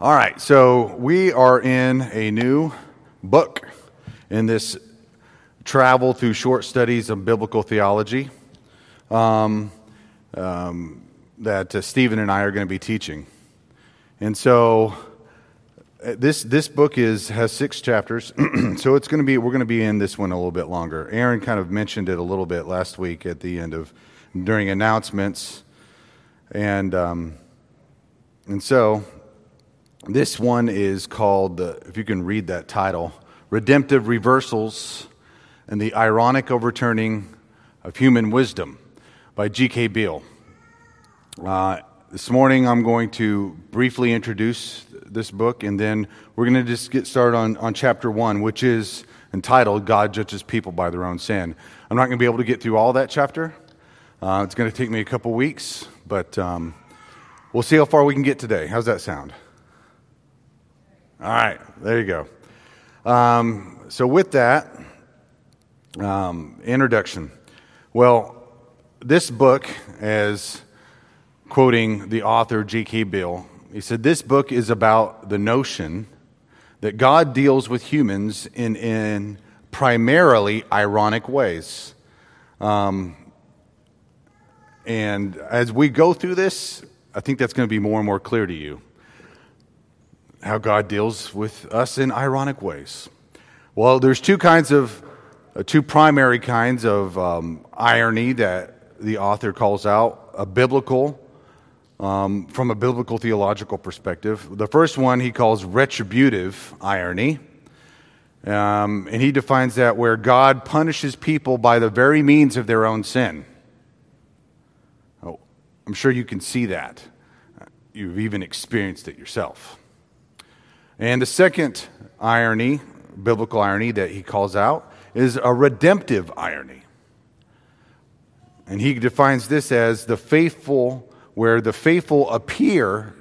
All right, so we are in a new book in this travel through short studies of biblical theology um, um, that uh, Stephen and I are going to be teaching. And so uh, this, this book is, has six chapters, so it's going to be, we're going to be in this one a little bit longer. Aaron kind of mentioned it a little bit last week at the end of, during announcements. And, um, and so this one is called, if you can read that title, Redemptive Reversals and the Ironic Overturning of Human Wisdom by G.K. Beale. Uh, this morning I'm going to briefly introduce this book and then we're going to just get started on, on chapter one, which is entitled God Judges People by Their Own Sin. I'm not going to be able to get through all that chapter. Uh, it's going to take me a couple weeks, but um, we'll see how far we can get today. How's that sound? All right, there you go. Um, so, with that um, introduction, well, this book, as quoting the author G.K. Beale, he said, This book is about the notion that God deals with humans in, in primarily ironic ways. Um, and as we go through this, I think that's going to be more and more clear to you how God deals with us in ironic ways. Well, there's two kinds of, uh, two primary kinds of um, irony that the author calls out a biblical, um, from a biblical theological perspective. The first one he calls retributive irony. Um, and he defines that where God punishes people by the very means of their own sin. Oh, I'm sure you can see that. You've even experienced it yourself. And the second irony, biblical irony that he calls out, is a redemptive irony. And he defines this as the faithful, where the faithful appear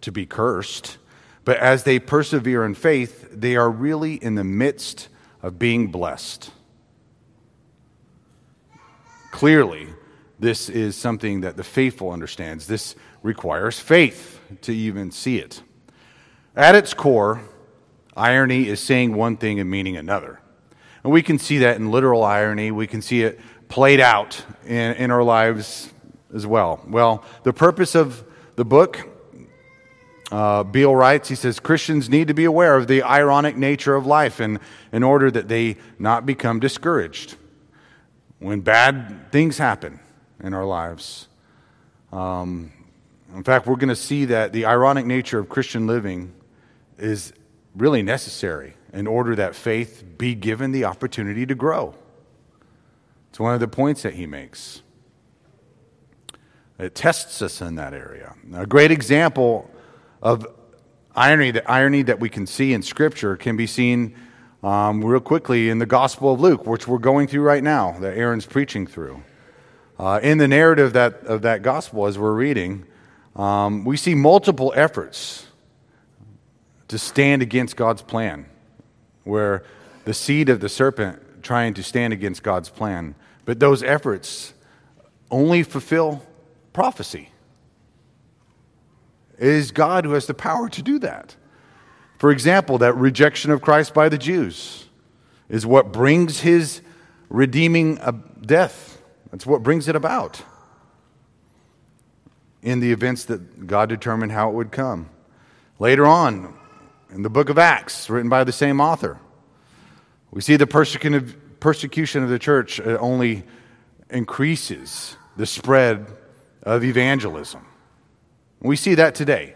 to be cursed, but as they persevere in faith, they are really in the midst of being blessed. Clearly, this is something that the faithful understands. This requires faith to even see it. At its core, irony is saying one thing and meaning another. And we can see that in literal irony. We can see it played out in, in our lives as well. Well, the purpose of the book, uh, Beale writes, he says Christians need to be aware of the ironic nature of life and, in order that they not become discouraged when bad things happen in our lives. Um, in fact, we're going to see that the ironic nature of Christian living is really necessary in order that faith be given the opportunity to grow. It's one of the points that he makes. It tests us in that area. A great example of irony, the irony that we can see in Scripture can be seen um, real quickly in the Gospel of Luke, which we're going through right now, that Aaron's preaching through. Uh, in the narrative that, of that Gospel, as we're reading, um, we see multiple efforts to stand against God's plan, where the seed of the serpent trying to stand against God's plan. But those efforts only fulfill prophecy. It is God who has the power to do that. For example, that rejection of Christ by the Jews is what brings his redeeming death. That's what brings it about in the events that God determined how it would come. Later on, in the book of Acts, written by the same author. We see the persecution of the church uh, only increases the spread of evangelism. We see that today.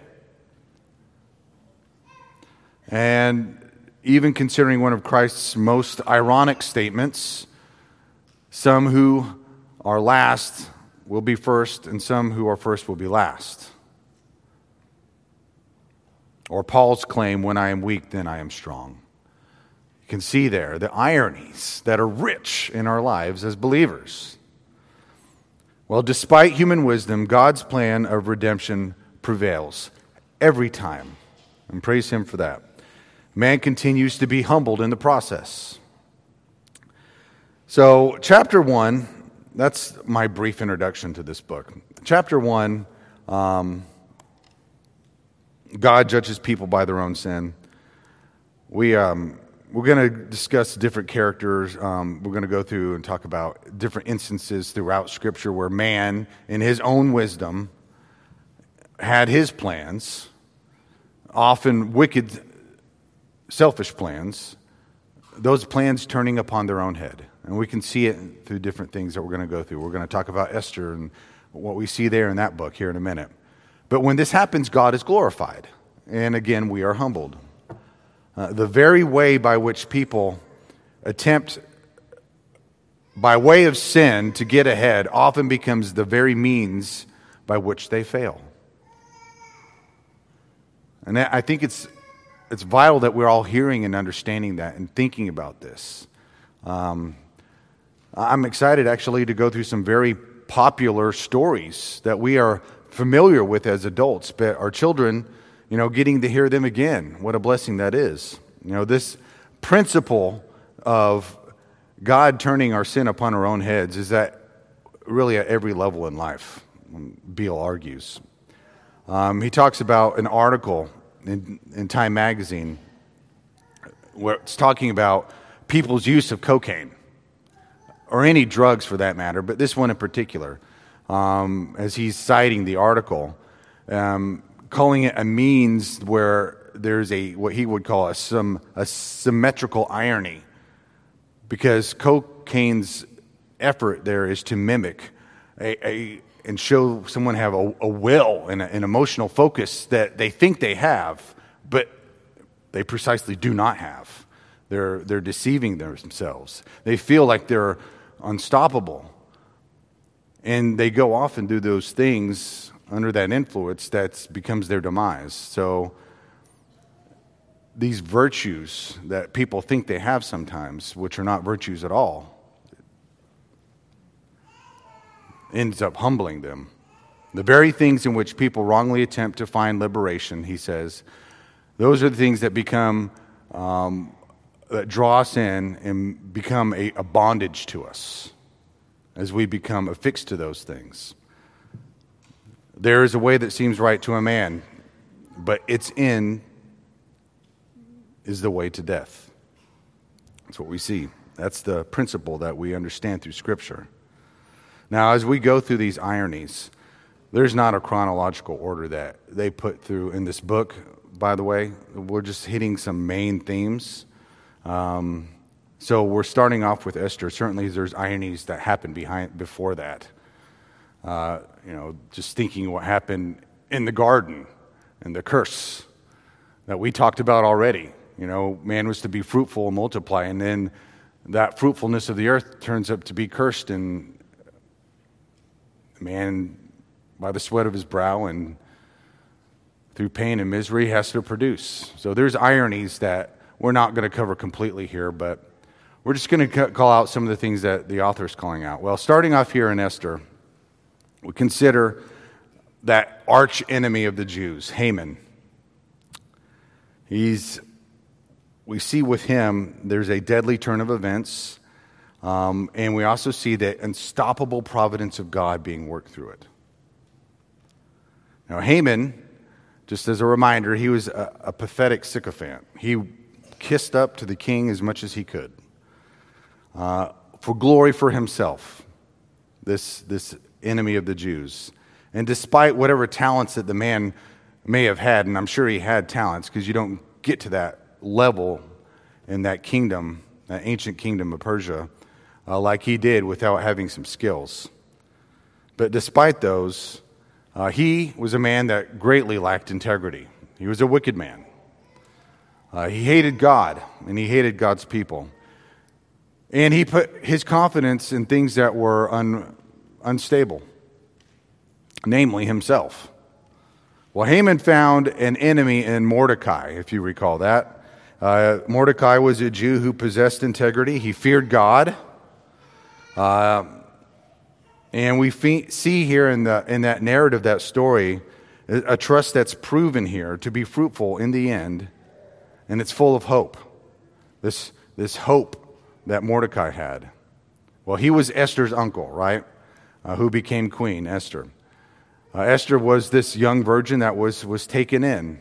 And even considering one of Christ's most ironic statements, some who are last will be first, and some who are first will be last. Or Paul's claim, when I am weak, then I am strong. You can see there the ironies that are rich in our lives as believers. Well, despite human wisdom, God's plan of redemption prevails every time. And praise Him for that. Man continues to be humbled in the process. So, chapter one, that's my brief introduction to this book. Chapter one, um, God judges people by their own sin. We, um, we're going to discuss different characters. Um, we're going to go through and talk about different instances throughout Scripture where man, in his own wisdom, had his plans, often wicked, selfish plans, those plans turning upon their own head. And we can see it through different things that we're going to go through. We're going to talk about Esther and what we see there in that book here in a minute. But when this happens, God is glorified. And again, we are humbled. Uh, the very way by which people attempt, by way of sin, to get ahead often becomes the very means by which they fail. And I think it's, it's vital that we're all hearing and understanding that and thinking about this. Um, I'm excited actually to go through some very popular stories that we are familiar with as adults, but our children, you know, getting to hear them again. What a blessing that is. You know, this principle of God turning our sin upon our own heads is that really at every level in life, Beale argues. Um, he talks about an article in, in Time magazine where it's talking about people's use of cocaine or any drugs for that matter, but this one in particular, um, as he's citing the article, um, calling it a means where there's a what he would call a, some, a symmetrical irony, because cocaine's effort there is to mimic a, a and show someone have a, a will and a, an emotional focus that they think they have, but they precisely do not have. They're, they're deceiving themselves. They feel like they're unstoppable. And they go off and do those things under that influence that becomes their demise. So these virtues that people think they have sometimes, which are not virtues at all, ends up humbling them. The very things in which people wrongly attempt to find liberation, he says, those are the things that become, um, that draw us in and become a, a bondage to us as we become affixed to those things. There is a way that seems right to a man, but its end is the way to death. That's what we see. That's the principle that we understand through Scripture. Now, as we go through these ironies, there's not a chronological order that they put through in this book, by the way. We're just hitting some main themes. Um, so we're starting off with Esther. Certainly, there's ironies that happen behind before that. Uh, you know, just thinking what happened in the garden and the curse that we talked about already. You know, man was to be fruitful and multiply, and then that fruitfulness of the earth turns up to be cursed, and man, by the sweat of his brow and through pain and misery, has to produce. So there's ironies that we're not going to cover completely here, but we're just going to call out some of the things that the author is calling out. Well, starting off here in Esther, we consider that arch enemy of the Jews, Haman. He's we see with him there's a deadly turn of events, um, and we also see the unstoppable providence of God being worked through it. Now, Haman, just as a reminder, he was a, a pathetic sycophant. He kissed up to the king as much as he could uh, for glory for himself, this, this enemy of the Jews. And despite whatever talents that the man may have had, and I'm sure he had talents because you don't get to that level in that kingdom, that ancient kingdom of Persia, uh, like he did without having some skills. But despite those, uh, he was a man that greatly lacked integrity. He was a wicked man. Uh, he hated God and he hated God's people. And he put his confidence in things that were un, unstable, namely himself. Well, Haman found an enemy in Mordecai, if you recall that. Uh, Mordecai was a Jew who possessed integrity. He feared God. Uh, and we fe- see here in, the, in that narrative, that story, a trust that's proven here to be fruitful in the end, and it's full of hope. This, this hope that Mordecai had. Well, he was Esther's uncle, right? Uh, who became queen, Esther. Uh, Esther was this young virgin that was, was taken in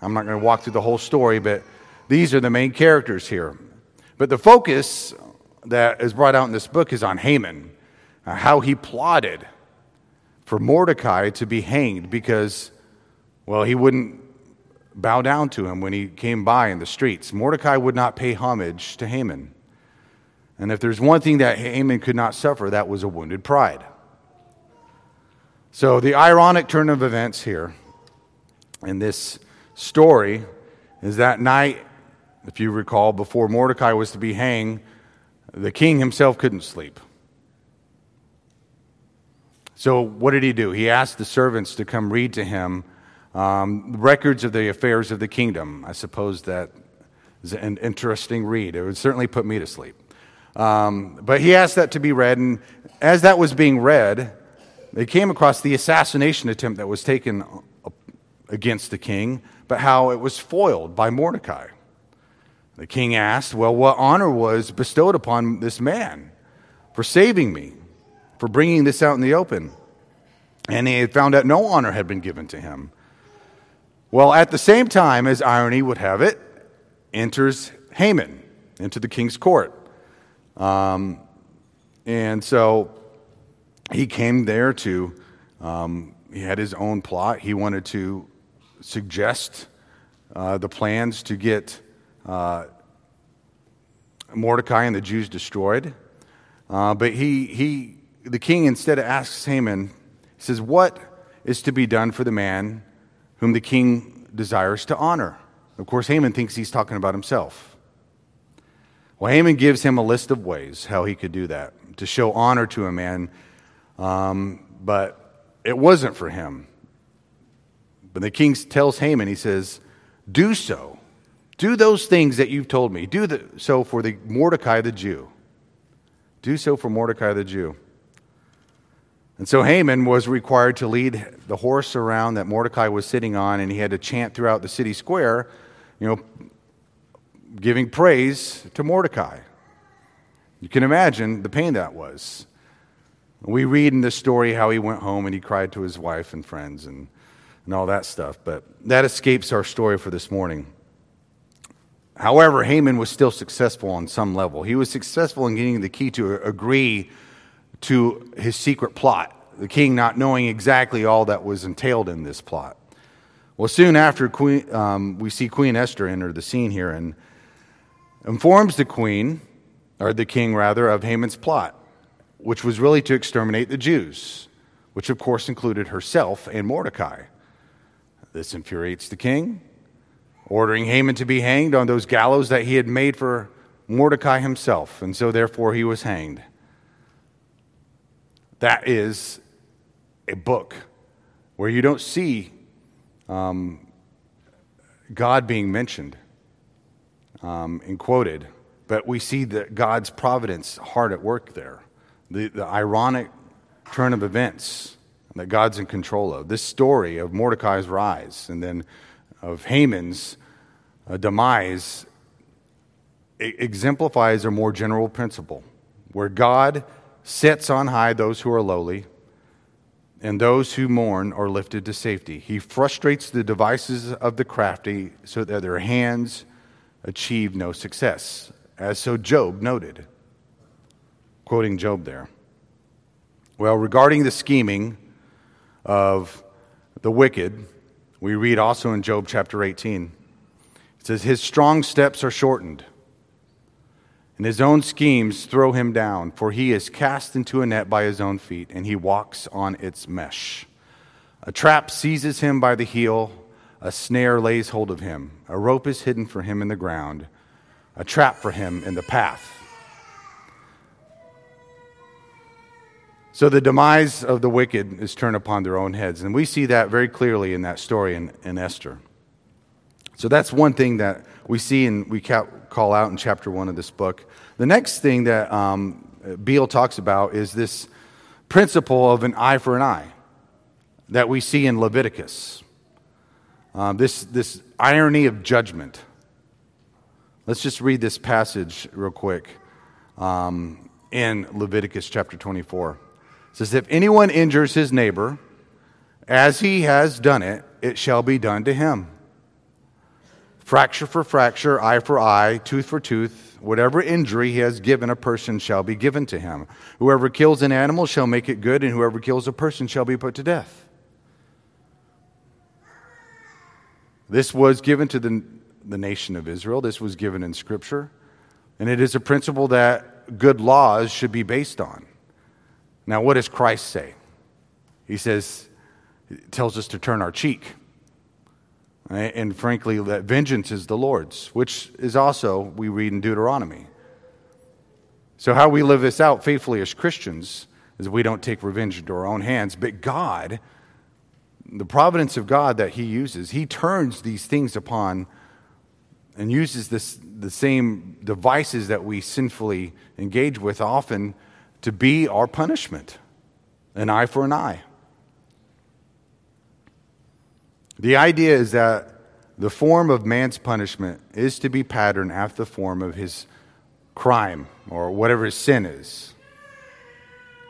I'm not going to walk through the whole story, but these are the main characters here. But the focus that is brought out in this book is on Haman, uh, how he plotted for Mordecai to be hanged because, well, he wouldn't bow down to him when he came by in the streets. Mordecai would not pay homage to Haman. And if there's one thing that Haman could not suffer, that was a wounded pride. So, the ironic turn of events here in this story is that night, if you recall, before Mordecai was to be hanged, the king himself couldn't sleep. So, what did he do? He asked the servants to come read to him um, records of the affairs of the kingdom. I suppose that is an interesting read. It would certainly put me to sleep. Um, but he asked that to be read, and as that was being read, they came across the assassination attempt that was taken against the king, but how it was foiled by Mordecai. The king asked, Well, what honor was bestowed upon this man for saving me, for bringing this out in the open? And he found out no honor had been given to him. Well, at the same time, as irony would have it, enters Haman into the king's court. Um, and so he came there to, um, he had his own plot. He wanted to suggest uh, the plans to get uh, Mordecai and the Jews destroyed. Uh, but he, he, the king instead asks Haman, says, What is to be done for the man whom the king desires to honor? Of course, Haman thinks he's talking about himself. Well, Haman gives him a list of ways how he could do that to show honor to a man, um, but it wasn't for him. But the king tells Haman, he says, Do so. Do those things that you've told me. Do the, so for the Mordecai the Jew. Do so for Mordecai the Jew. And so Haman was required to lead the horse around that Mordecai was sitting on, and he had to chant throughout the city square, you know, giving praise to Mordecai. You can imagine the pain that was. We read in this story how he went home and he cried to his wife and friends and, and all that stuff, but that escapes our story for this morning. However, Haman was still successful on some level. He was successful in getting the key to agree to his secret plot, the king not knowing exactly all that was entailed in this plot. Well, soon after, Queen, um, we see Queen Esther enter the scene here, and informs the queen, or the king rather, of Haman's plot, which was really to exterminate the Jews, which of course included herself and Mordecai. This infuriates the king, ordering Haman to be hanged on those gallows that he had made for Mordecai himself, and so therefore he was hanged. That is a book where you don't see um, God being mentioned um, and quoted, but we see that God's providence hard at work there. The, the ironic turn of events that God's in control of. This story of Mordecai's rise and then of Haman's uh, demise exemplifies a more general principle where God sets on high those who are lowly and those who mourn are lifted to safety. He frustrates the devices of the crafty so that their hands achieved no success, as so Job noted. Quoting Job there. Well, regarding the scheming of the wicked, we read also in Job chapter 18. It says, His strong steps are shortened, and his own schemes throw him down, for he is cast into a net by his own feet, and he walks on its mesh. A trap seizes him by the heel a snare lays hold of him. A rope is hidden for him in the ground, a trap for him in the path. So the demise of the wicked is turned upon their own heads. And we see that very clearly in that story in, in Esther. So that's one thing that we see and we call out in chapter one of this book. The next thing that um, Beale talks about is this principle of an eye for an eye that we see in Leviticus. Um, this, this irony of judgment. Let's just read this passage real quick um, in Leviticus chapter 24. It says, If anyone injures his neighbor, as he has done it, it shall be done to him. Fracture for fracture, eye for eye, tooth for tooth, whatever injury he has given a person shall be given to him. Whoever kills an animal shall make it good, and whoever kills a person shall be put to death. This was given to the, the nation of Israel, this was given in Scripture, and it is a principle that good laws should be based on. Now, what does Christ say? He says, tells us to turn our cheek. And frankly, that vengeance is the Lord's, which is also, we read in Deuteronomy. So, how we live this out faithfully as Christians is we don't take revenge into our own hands, but God, the providence of God that He uses, He turns these things upon and uses this, the same devices that we sinfully engage with often to be our punishment an eye for an eye. The idea is that the form of man's punishment is to be patterned after the form of his crime or whatever his sin is.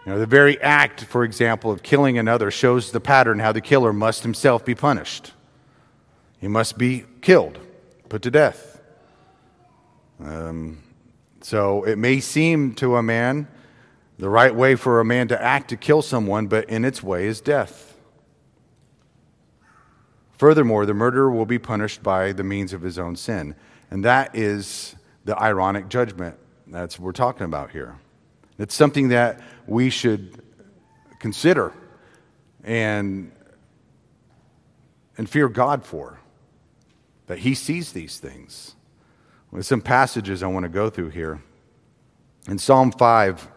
You know, the very act, for example, of killing another shows the pattern how the killer must himself be punished. He must be killed, put to death. Um, so it may seem to a man the right way for a man to act to kill someone, but in its way is death. Furthermore, the murderer will be punished by the means of his own sin. And that is the ironic judgment that's we're talking about here. It's something that we should consider and, and fear God for, that He sees these things. There's some passages I want to go through here. In Psalm 5,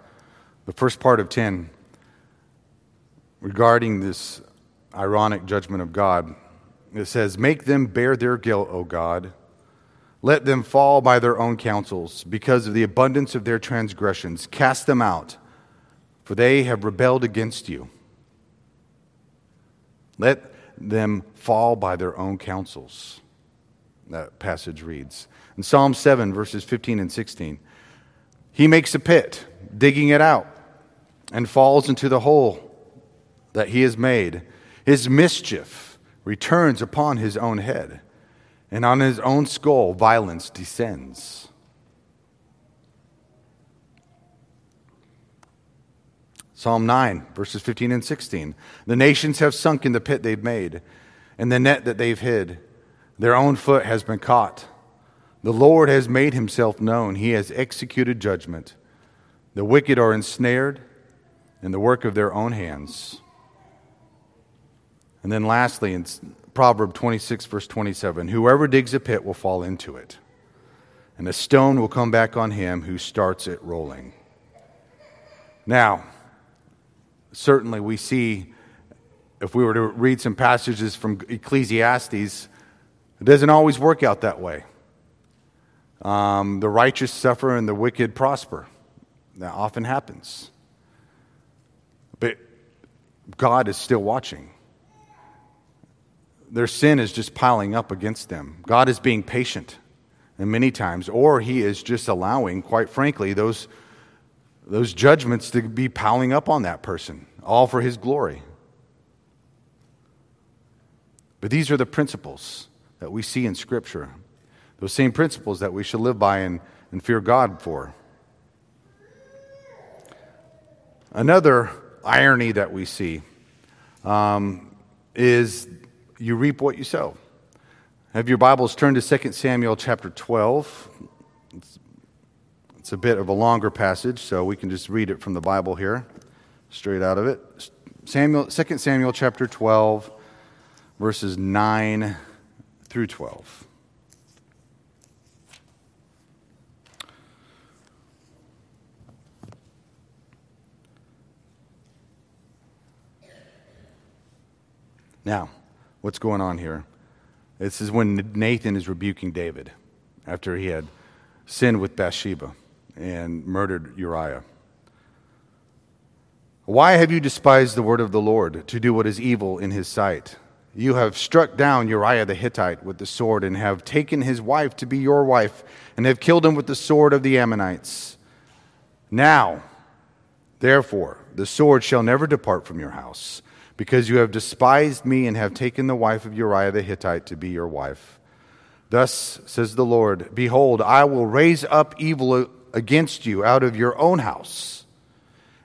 the first part of 10, regarding this ironic judgment of God, it says, Make them bear their guilt, O God. Let them fall by their own counsels, because of the abundance of their transgressions. Cast them out, for they have rebelled against you. Let them fall by their own counsels. That passage reads. In Psalm 7, verses 15 and 16, He makes a pit, digging it out, and falls into the hole that He has made. His mischief returns upon his own head, and on his own skull violence descends. Psalm 9, verses 15 and 16. The nations have sunk in the pit they've made, and the net that they've hid. Their own foot has been caught. The Lord has made himself known. He has executed judgment. The wicked are ensnared in the work of their own hands. And then lastly, in Proverb 26, verse 27, whoever digs a pit will fall into it, and a stone will come back on him who starts it rolling. Now, certainly we see, if we were to read some passages from Ecclesiastes, it doesn't always work out that way. Um, the righteous suffer and the wicked prosper. That often happens. But God is still watching their sin is just piling up against them. God is being patient, and many times, or He is just allowing, quite frankly, those, those judgments to be piling up on that person, all for His glory. But these are the principles that we see in Scripture, those same principles that we should live by and, and fear God for. Another irony that we see um, is you reap what you sow. Have your Bibles turned to 2 Samuel chapter 12. It's, it's, a bit of a longer passage, so we can just read it from the Bible here, straight out of it. Samuel, 2 Samuel chapter 12, verses 9 through 12. Now, what's going on here. This is when Nathan is rebuking David after he had sinned with Bathsheba and murdered Uriah. Why have you despised the word of the Lord to do what is evil in his sight? You have struck down Uriah the Hittite with the sword and have taken his wife to be your wife and have killed him with the sword of the Ammonites. Now, therefore, the sword shall never depart from your house because you have despised me and have taken the wife of Uriah the Hittite to be your wife. Thus says the Lord Behold, I will raise up evil against you out of your own house,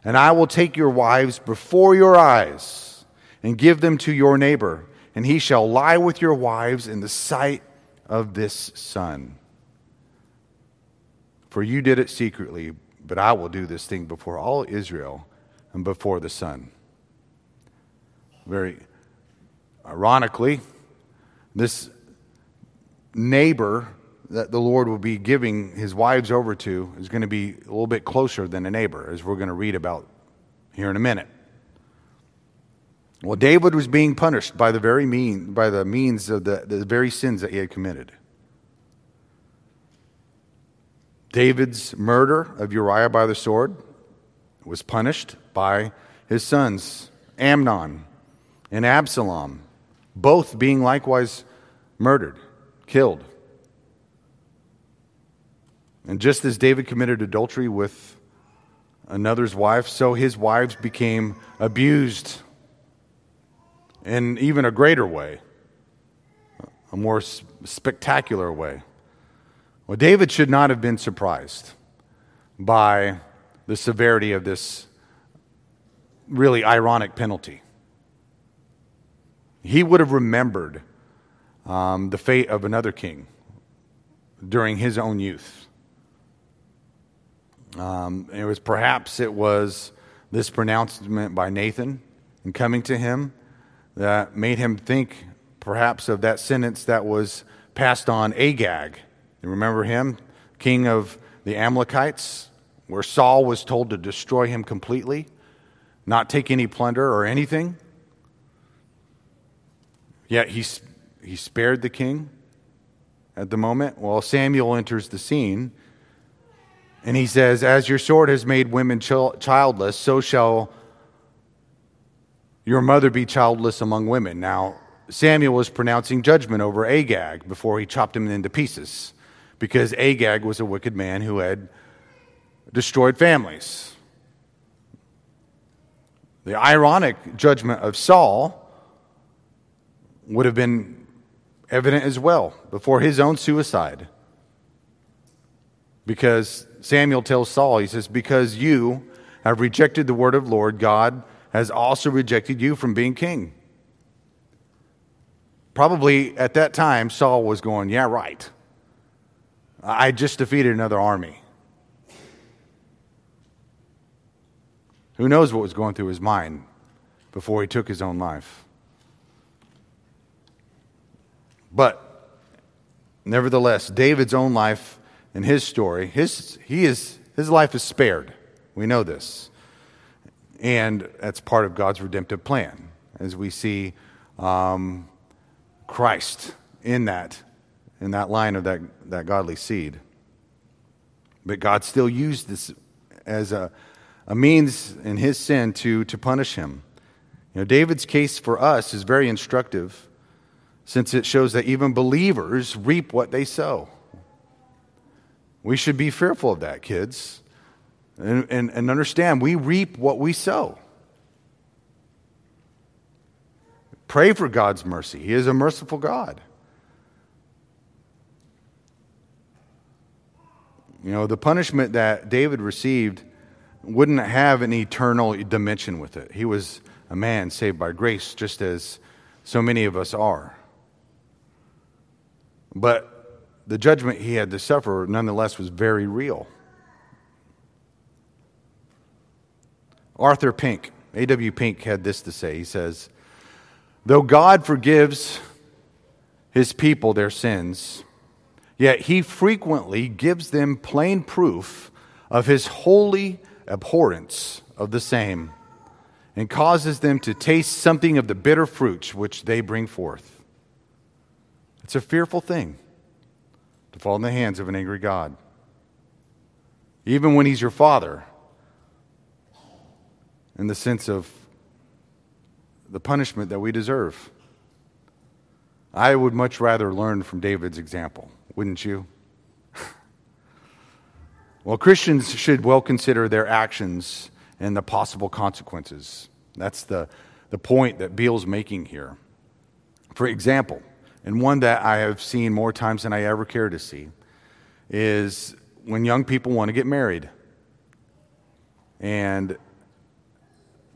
and I will take your wives before your eyes and give them to your neighbor, and he shall lie with your wives in the sight of this sun. For you did it secretly, but I will do this thing before all Israel and before the sun. Very ironically, this neighbor that the Lord will be giving his wives over to is going to be a little bit closer than a neighbor, as we're going to read about here in a minute. Well, David was being punished by the very mean, by the means of the, the very sins that he had committed. David's murder of Uriah by the sword was punished by his sons, Amnon and Absalom, both being likewise murdered killed. And just as David committed adultery with another's wife, so his wives became abused in even a greater way, a more spectacular way. Well, David should not have been surprised by the severity of this really ironic penalty. He would have remembered um, the fate of another king during his own youth. Um, it was perhaps it was this pronouncement by Nathan and coming to him that made him think perhaps of that sentence that was passed on Agag. You remember him, king of the Amalekites, where Saul was told to destroy him completely, not take any plunder or anything. Yet he he spared the king at the moment. Well, Samuel enters the scene and he says, As your sword has made women childless, so shall your mother be childless among women. Now, Samuel was pronouncing judgment over Agag before he chopped him into pieces because Agag was a wicked man who had destroyed families. The ironic judgment of Saul would have been evident as well before his own suicide. Because Samuel tells Saul, he says, Because you have rejected the word of Lord, God has also rejected you from being king. Probably at that time, Saul was going, Yeah, right. I just defeated another army. Who knows what was going through his mind before he took his own life? But nevertheless, David's own life and his story, his, he is, his life is spared. We know this. And that's part of God's redemptive plan as we see um, Christ in that, in that line of that, that godly seed. But God still used this as a, a means in his sin to, to punish him. You know, David's case for us is very instructive since it shows that even believers reap what they sow. We should be fearful of that, kids, and, and, and understand we reap what we sow. Pray for God's mercy. He is a merciful God. You know, the punishment that David received wouldn't have an eternal dimension with it. He was a man saved by grace, just as so many of us are. But the judgment he had to suffer, nonetheless, was very real. Arthur Pink, A.W. Pink, had this to say. He says, Though God forgives his people their sins, yet he frequently gives them plain proof of his holy abhorrence of the same and causes them to taste something of the bitter fruits which they bring forth. It's a fearful thing to fall in the hands of an angry God. Even when He's your Father, in the sense of the punishment that we deserve. I would much rather learn from David's example, wouldn't you? well, Christians should well consider their actions and the possible consequences. That's the, the point that Beale's making here. For example, and one that I have seen more times than I ever care to see, is when young people want to get married. And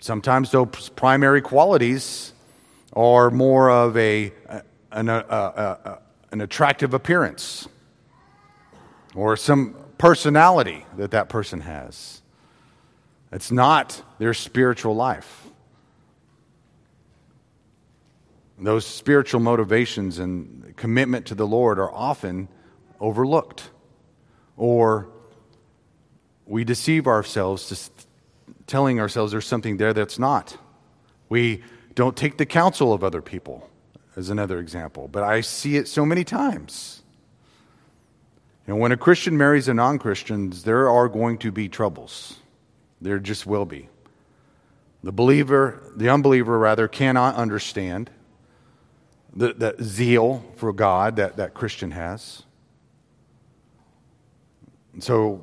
sometimes those primary qualities are more of a, an, a, a, an attractive appearance or some personality that that person has. It's not their spiritual life. Those spiritual motivations and commitment to the Lord are often overlooked. Or we deceive ourselves just telling ourselves there's something there that's not. We don't take the counsel of other people, as another example. But I see it so many times. And when a Christian marries a non Christian, there are going to be troubles. There just will be. The believer, the unbeliever rather, cannot understand the, zeal for God that that Christian has. And so,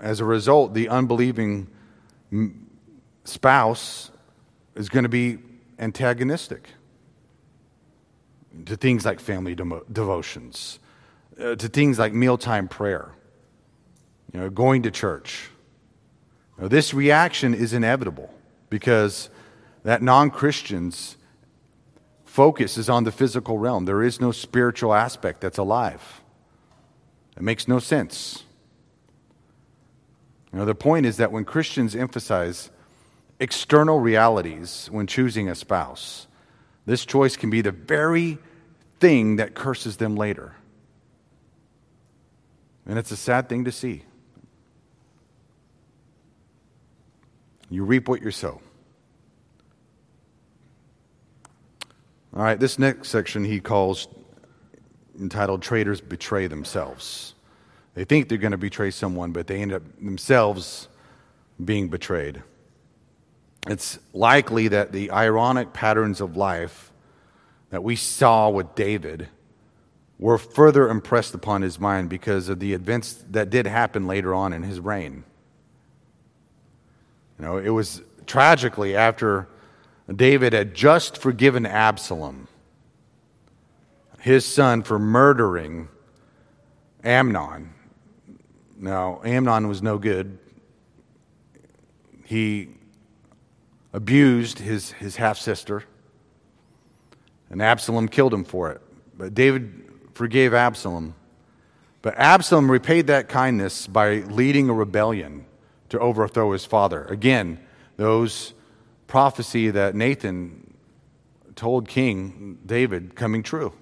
as a result, the unbelieving spouse is going to be antagonistic to things like family devotions, uh, to things like mealtime prayer, you know, going to church. Now, this reaction is inevitable because that non Christian's focus is on the physical realm. There is no spiritual aspect that's alive. It makes no sense. You know, the point is that when Christians emphasize external realities when choosing a spouse, this choice can be the very thing that curses them later. And it's a sad thing to see. You reap what you sow. All right, this next section he calls entitled Traitors Betray Themselves. They think they're going to betray someone, but they end up themselves being betrayed. It's likely that the ironic patterns of life that we saw with David were further impressed upon his mind because of the events that did happen later on in his reign. You know, it was tragically after David had just forgiven Absalom, his son, for murdering Amnon. Now, Amnon was no good. He abused his, his half sister, and Absalom killed him for it. But David forgave Absalom. But Absalom repaid that kindness by leading a rebellion to overthrow his father. Again, those prophecy that Nathan told King David coming true.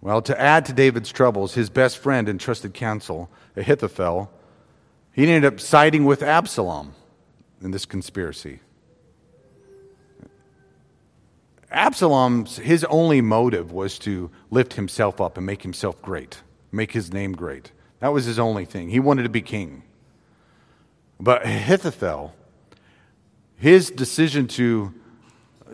Well, to add to David's troubles, his best friend and trusted counsel, Ahithophel, he ended up siding with Absalom in this conspiracy. Absalom's his only motive was to lift himself up and make himself great, make his name great. That was his only thing. He wanted to be king. But Ahithophel, his decision to,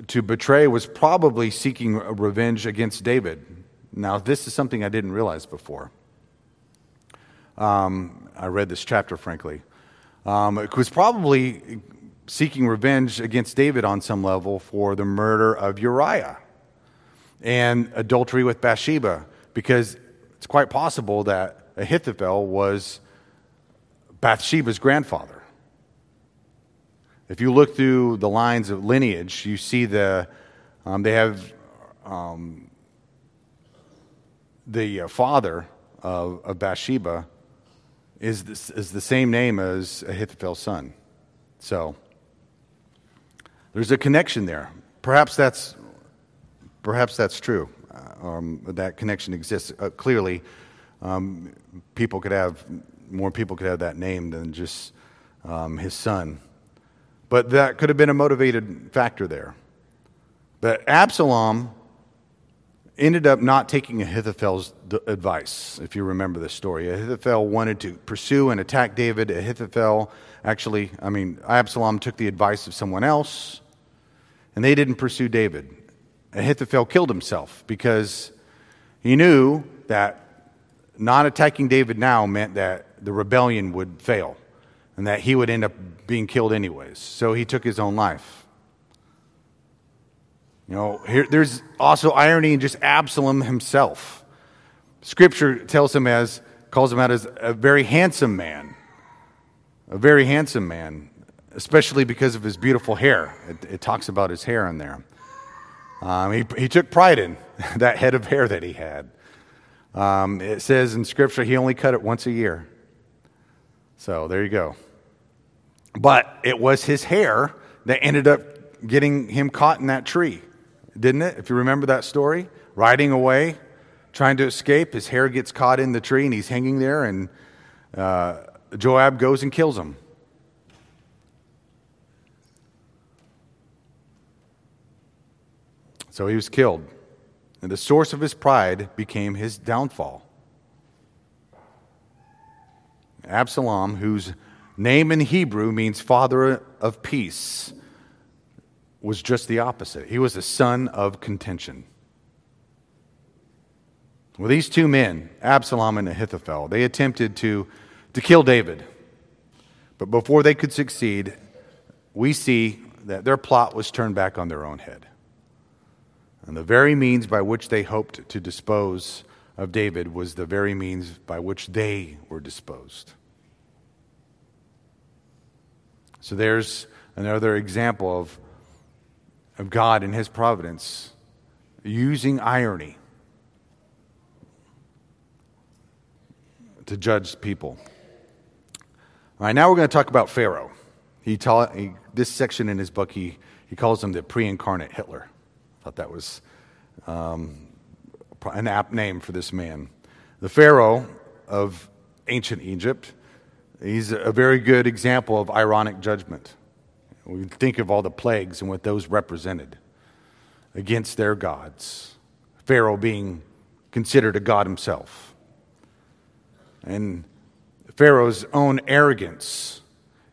to betray was probably seeking revenge against David. Now, this is something I didn't realize before. Um, I read this chapter, frankly. Um, it was probably seeking revenge against David on some level for the murder of Uriah and adultery with Bathsheba, because it's quite possible that Ahithophel was Bathsheba's grandfather. If you look through the lines of lineage, you see the um, they have um, the uh, father of, of Bathsheba is, this, is the same name as Ahithophel's son. So there's a connection there. Perhaps that's perhaps that's true. Um, that connection exists uh, clearly. Um, people could have more people could have that name than just um, his son. But that could have been a motivated factor there. But Absalom ended up not taking Ahithophel's advice, if you remember the story. Ahithophel wanted to pursue and attack David. Ahithophel actually, I mean, Absalom took the advice of someone else, and they didn't pursue David. Ahithophel killed himself because he knew that not attacking David now meant that the rebellion would fail and that he would end up being killed anyways. So he took his own life. You know, here, there's also irony in just Absalom himself. Scripture tells him as, calls him out as a very handsome man. A very handsome man, especially because of his beautiful hair. It, it talks about his hair in there. Um, he, he took pride in that head of hair that he had. Um, it says in Scripture he only cut it once a year. So there you go. But it was his hair that ended up getting him caught in that tree, didn't it? If you remember that story, riding away, trying to escape, his hair gets caught in the tree and he's hanging there, and uh, Joab goes and kills him. So he was killed. And the source of his pride became his downfall. Absalom, whose name in Hebrew means father of peace, was just the opposite. He was a son of contention. Well, these two men, Absalom and Ahithophel, they attempted to, to kill David. But before they could succeed, we see that their plot was turned back on their own head. And the very means by which they hoped to dispose of David was the very means by which they were disposed. So there's another example of, of God in His providence using irony to judge people. All right, now we're going to talk about Pharaoh. He taught he, this section in his book, he, he calls him the pre incarnate Hitler. I Thought that was um, an apt name for this man. The Pharaoh of ancient Egypt, he's a very good example of ironic judgment. We think of all the plagues and what those represented against their gods. Pharaoh being considered a god himself. And Pharaoh's own arrogance,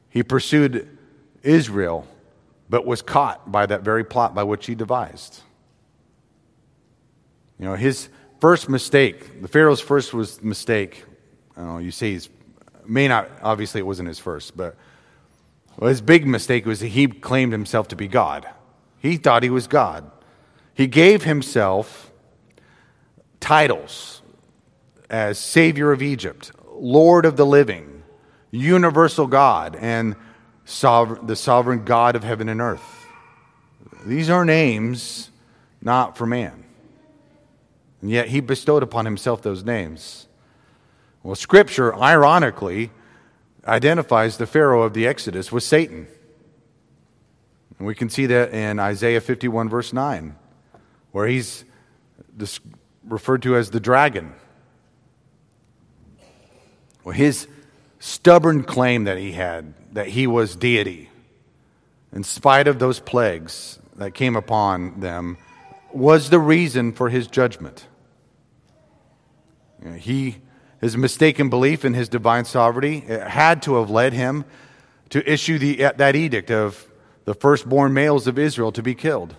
he pursued Israel but was caught by that very plot by which he devised. You know, his first mistake, the Pharaoh's first was mistake. Know, you say he's, may not, obviously it wasn't his first, but well, his big mistake was that he claimed himself to be God. He thought he was God. He gave himself titles as Savior of Egypt, Lord of the living, universal God, and the sovereign God of heaven and earth. These are names not for man. And yet he bestowed upon himself those names. Well, Scripture, ironically, identifies the Pharaoh of the Exodus with Satan. And we can see that in Isaiah 51, verse 9, where he's referred to as the dragon. Well, his stubborn claim that he had that he was deity, in spite of those plagues that came upon them, was the reason for his judgment. He, his mistaken belief in his divine sovereignty eh, had to have led him to issue the, eh, that edict of the firstborn males of Israel to be killed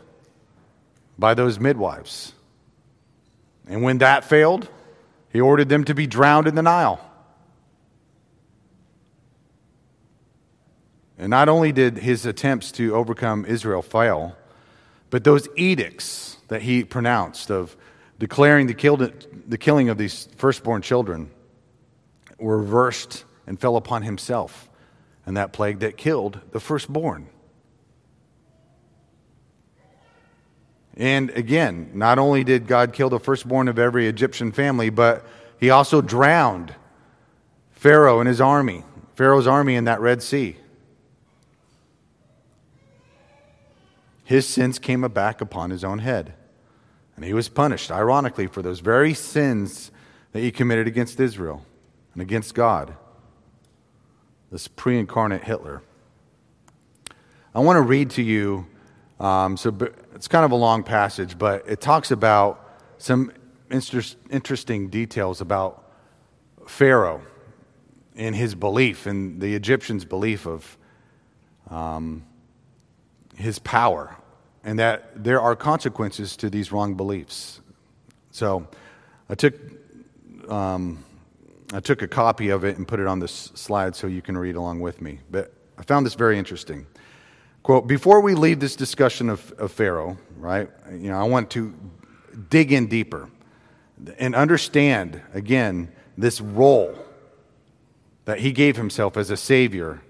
by those midwives. And when that failed, he ordered them to be drowned in the Nile. And not only did his attempts to overcome Israel fail, but those edicts that he pronounced of declaring the, killed, the killing of these firstborn children were reversed and fell upon himself and that plague that killed the firstborn. And again, not only did God kill the firstborn of every Egyptian family, but he also drowned Pharaoh and his army, Pharaoh's army in that Red Sea. His sins came back upon his own head. And he was punished, ironically, for those very sins that he committed against Israel and against God. This pre incarnate Hitler. I want to read to you, um, so it's kind of a long passage, but it talks about some inter- interesting details about Pharaoh and his belief and the Egyptians' belief of um, his power and that there are consequences to these wrong beliefs. So I took, um, I took a copy of it and put it on this slide so you can read along with me. But I found this very interesting. Quote, before we leave this discussion of, of Pharaoh, right, you know, I want to dig in deeper and understand, again, this role that he gave himself as a savior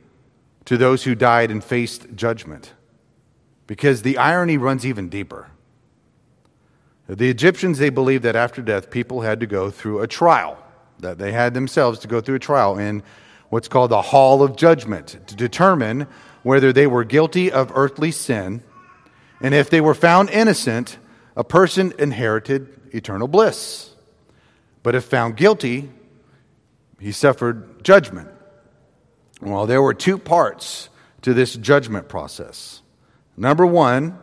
to those who died and faced judgment. Because the irony runs even deeper. The Egyptians, they believed that after death, people had to go through a trial, that they had themselves to go through a trial in what's called the Hall of Judgment to determine whether they were guilty of earthly sin, and if they were found innocent, a person inherited eternal bliss. But if found guilty, he suffered judgment. Well, there were two parts to this judgment process. Number one,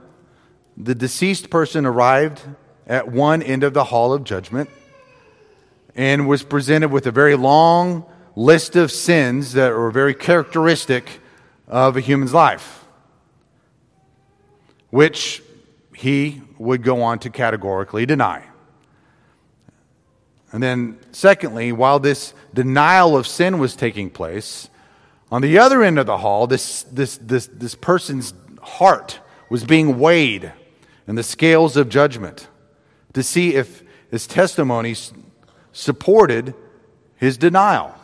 the deceased person arrived at one end of the hall of judgment and was presented with a very long list of sins that were very characteristic of a human's life, which he would go on to categorically deny. And then, secondly, while this denial of sin was taking place, on the other end of the hall, this, this, this, this person's heart was being weighed in the scales of judgment to see if his testimony supported his denial.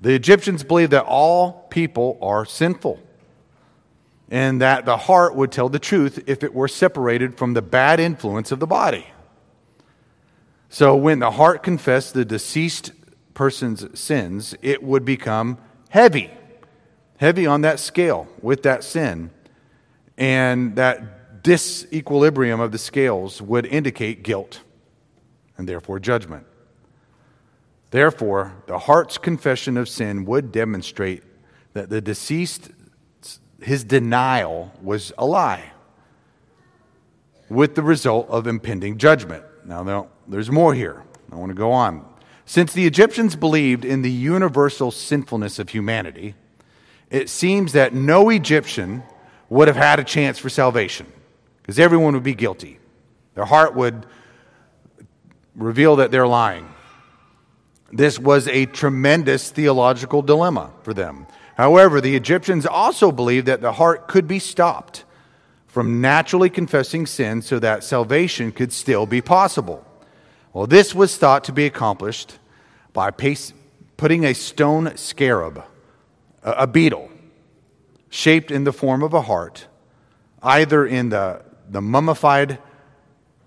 The Egyptians believed that all people are sinful and that the heart would tell the truth if it were separated from the bad influence of the body. So when the heart confessed the deceased person's sins, it would become heavy, heavy on that scale with that sin. And that disequilibrium of the scales would indicate guilt and therefore judgment. Therefore, the heart's confession of sin would demonstrate that the deceased, his denial was a lie, with the result of impending judgment. Now, there's more here. I want to go on. Since the Egyptians believed in the universal sinfulness of humanity, it seems that no Egyptian would have had a chance for salvation because everyone would be guilty. Their heart would reveal that they're lying. This was a tremendous theological dilemma for them. However, the Egyptians also believed that the heart could be stopped from naturally confessing sin so that salvation could still be possible. Well, this was thought to be accomplished by putting a stone scarab, a beetle, shaped in the form of a heart, either in the, the mummified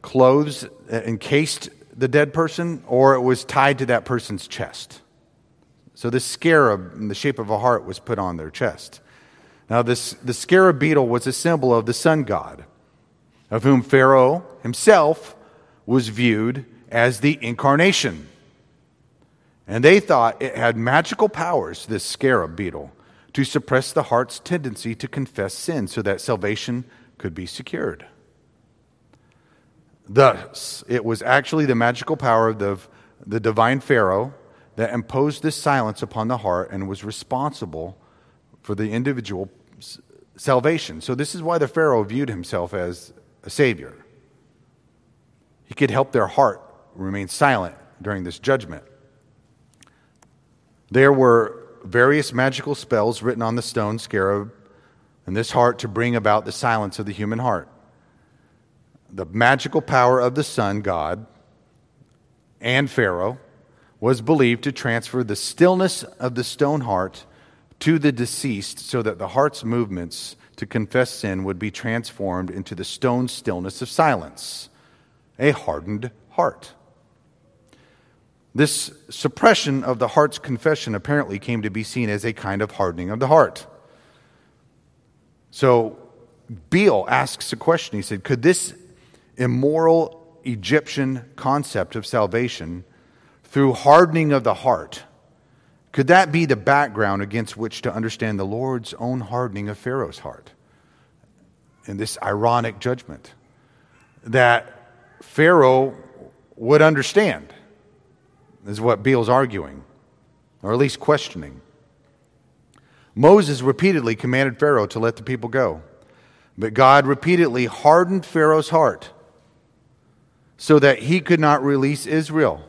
clothes encased the dead person or it was tied to that person's chest. So this scarab in the shape of a heart was put on their chest. Now, this, the scarab beetle was a symbol of the sun god, of whom Pharaoh himself was viewed as the incarnation. And they thought it had magical powers, this scarab beetle, to suppress the heart's tendency to confess sin so that salvation could be secured. Thus, it was actually the magical power of the, the divine Pharaoh that imposed this silence upon the heart and was responsible for the individual salvation. So, this is why the Pharaoh viewed himself as a savior. He could help their heart remain silent during this judgment. There were various magical spells written on the stone scarab and this heart to bring about the silence of the human heart the magical power of the sun god and Pharaoh was believed to transfer the stillness of the stone heart to the deceased so that the heart's movements to confess sin would be transformed into the stone stillness of silence, a hardened heart. This suppression of the heart's confession apparently came to be seen as a kind of hardening of the heart. So Beale asks a question. He said, Could this immoral Egyptian concept of salvation through hardening of the heart. Could that be the background against which to understand the Lord's own hardening of Pharaoh's heart And this ironic judgment? That Pharaoh would understand, is what Beale's arguing, or at least questioning. Moses repeatedly commanded Pharaoh to let the people go, but God repeatedly hardened Pharaoh's heart so that he could not release Israel.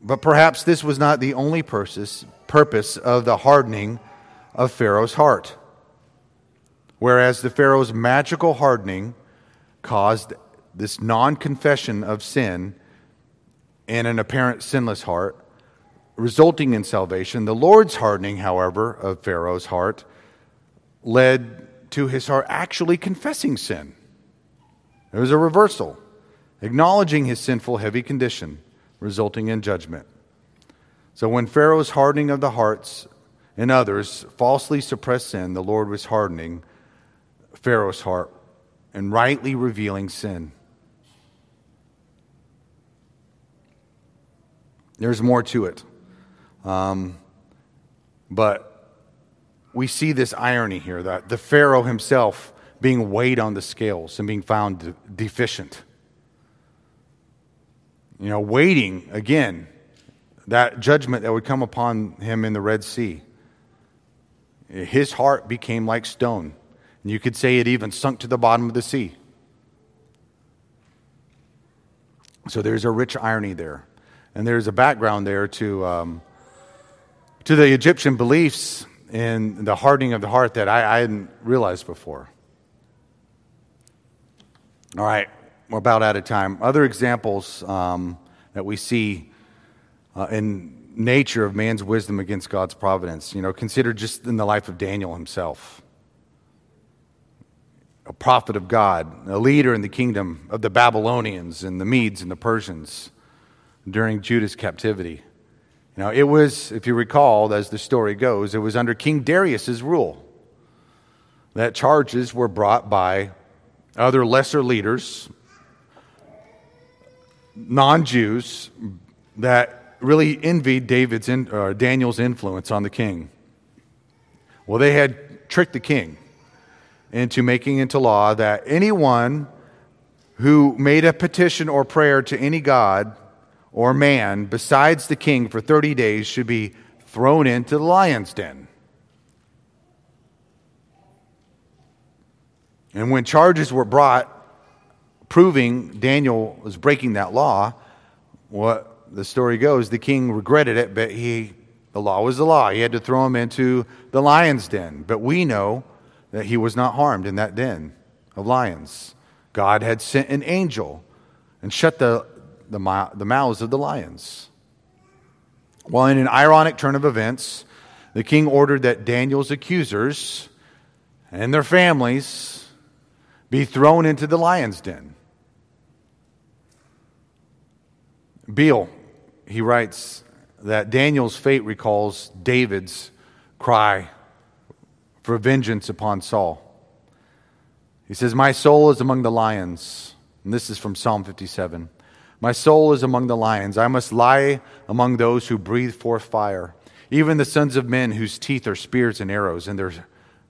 But perhaps this was not the only purpose, purpose of the hardening of Pharaoh's heart. Whereas the Pharaoh's magical hardening caused this non confession of sin and an apparent sinless heart, resulting in salvation. The Lord's hardening, however, of Pharaoh's heart led to his heart actually confessing sin. It was a reversal, acknowledging his sinful, heavy condition, resulting in judgment. So when Pharaoh's hardening of the hearts and others falsely suppressed sin, the Lord was hardening Pharaoh's heart and rightly revealing sin. There's more to it. Um, but we see this irony here that the Pharaoh himself being weighed on the scales and being found de- deficient. You know, waiting again, that judgment that would come upon him in the Red Sea. His heart became like stone. And you could say it even sunk to the bottom of the sea. So there's a rich irony there. And there's a background there to, um, to the Egyptian beliefs and the hardening of the heart that I, I hadn't realized before. All right, we're about out of time. Other examples um, that we see uh, in nature of man's wisdom against God's providence, you know, consider just in the life of Daniel himself a prophet of God, a leader in the kingdom of the Babylonians and the Medes and the Persians during Judah's captivity. Now, it was, if you recall, as the story goes, it was under King Darius's rule that charges were brought by other lesser leaders, non Jews, that really envied David's in, uh, Daniel's influence on the king. Well, they had tricked the king into making into law that anyone who made a petition or prayer to any god or man besides the king for 30 days should be thrown into the lion's den. And when charges were brought proving Daniel was breaking that law, what the story goes, the king regretted it, but he the law was the law. He had to throw him into the lion's den. But we know that he was not harmed in that den of lions. God had sent an angel and shut the, the, the mouths of the lions. Well, in an ironic turn of events, the king ordered that Daniel's accusers and their families be thrown into the lion's den. Beale, he writes that Daniel's fate recalls David's cry for vengeance upon Saul. He says, My soul is among the lions. And this is from Psalm 57. My soul is among the lions. I must lie among those who breathe forth fire, even the sons of men whose teeth are spears and arrows, and their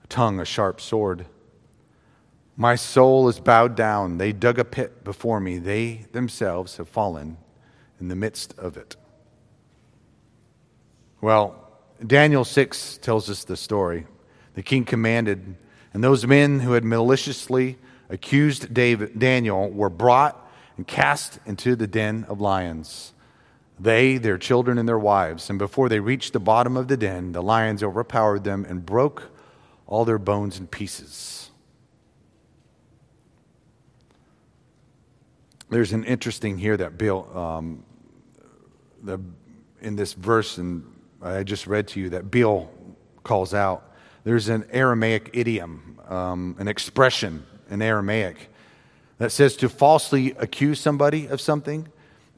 tongue a sharp sword. My soul is bowed down. They dug a pit before me. They themselves have fallen in the midst of it. Well, Daniel 6 tells us the story. The king commanded, and those men who had maliciously accused David, Daniel were brought and cast into the den of lions. They, their children, and their wives. And before they reached the bottom of the den, the lions overpowered them and broke all their bones in pieces. There's an interesting here that Beale, um, the, in this verse, and I just read to you, that Beale calls out there's an Aramaic idiom, um, an expression in Aramaic that says to falsely accuse somebody of something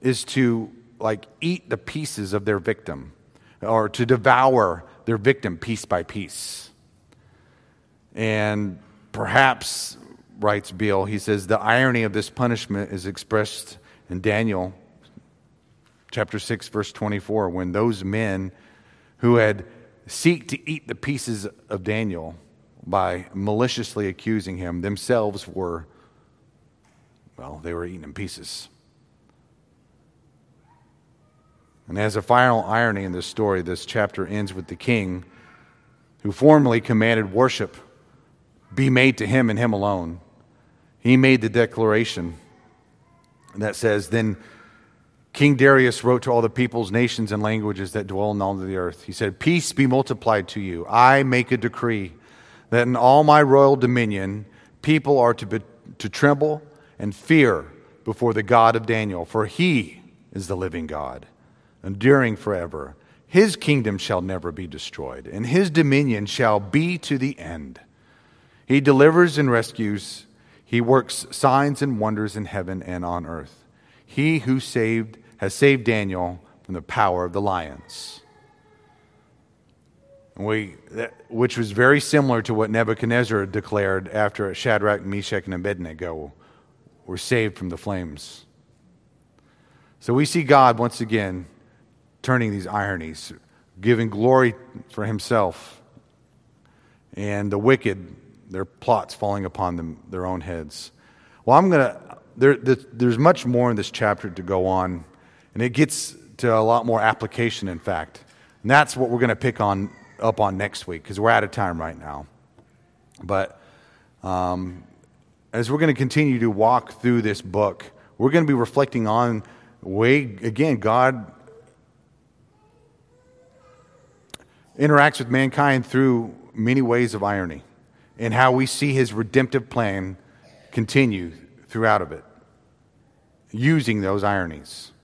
is to like eat the pieces of their victim or to devour their victim piece by piece. And perhaps, writes Beale, he says, the irony of this punishment is expressed in Daniel chapter 6, verse 24, when those men who had seek to eat the pieces of Daniel by maliciously accusing him themselves were, well, they were eaten in pieces. And as a final irony in this story, this chapter ends with the king who formerly commanded worship be made to him and him alone. He made the declaration that says, Then King Darius wrote to all the peoples, nations, and languages that dwell in all the earth. He said, Peace be multiplied to you. I make a decree that in all my royal dominion, people are to, be, to tremble and fear before the God of Daniel, for he is the living God, enduring forever. His kingdom shall never be destroyed, and his dominion shall be to the end. He delivers and rescues, he works signs and wonders in heaven and on earth. He who saved has saved Daniel from the power of the lions. We, which was very similar to what Nebuchadnezzar declared after Shadrach, Meshach, and Abednego were saved from the flames. So we see God once again turning these ironies, giving glory for himself, and the wicked, their plots falling upon them, their own heads. Well, I'm going to, there, there's much more in this chapter to go on, and it gets to a lot more application, in fact. And that's what we're going to pick on up on next week because we're out of time right now. But um, as we're going to continue to walk through this book, we're going to be reflecting on way again God interacts with mankind through many ways of irony and how we see his redemptive plan continue throughout of it using those ironies.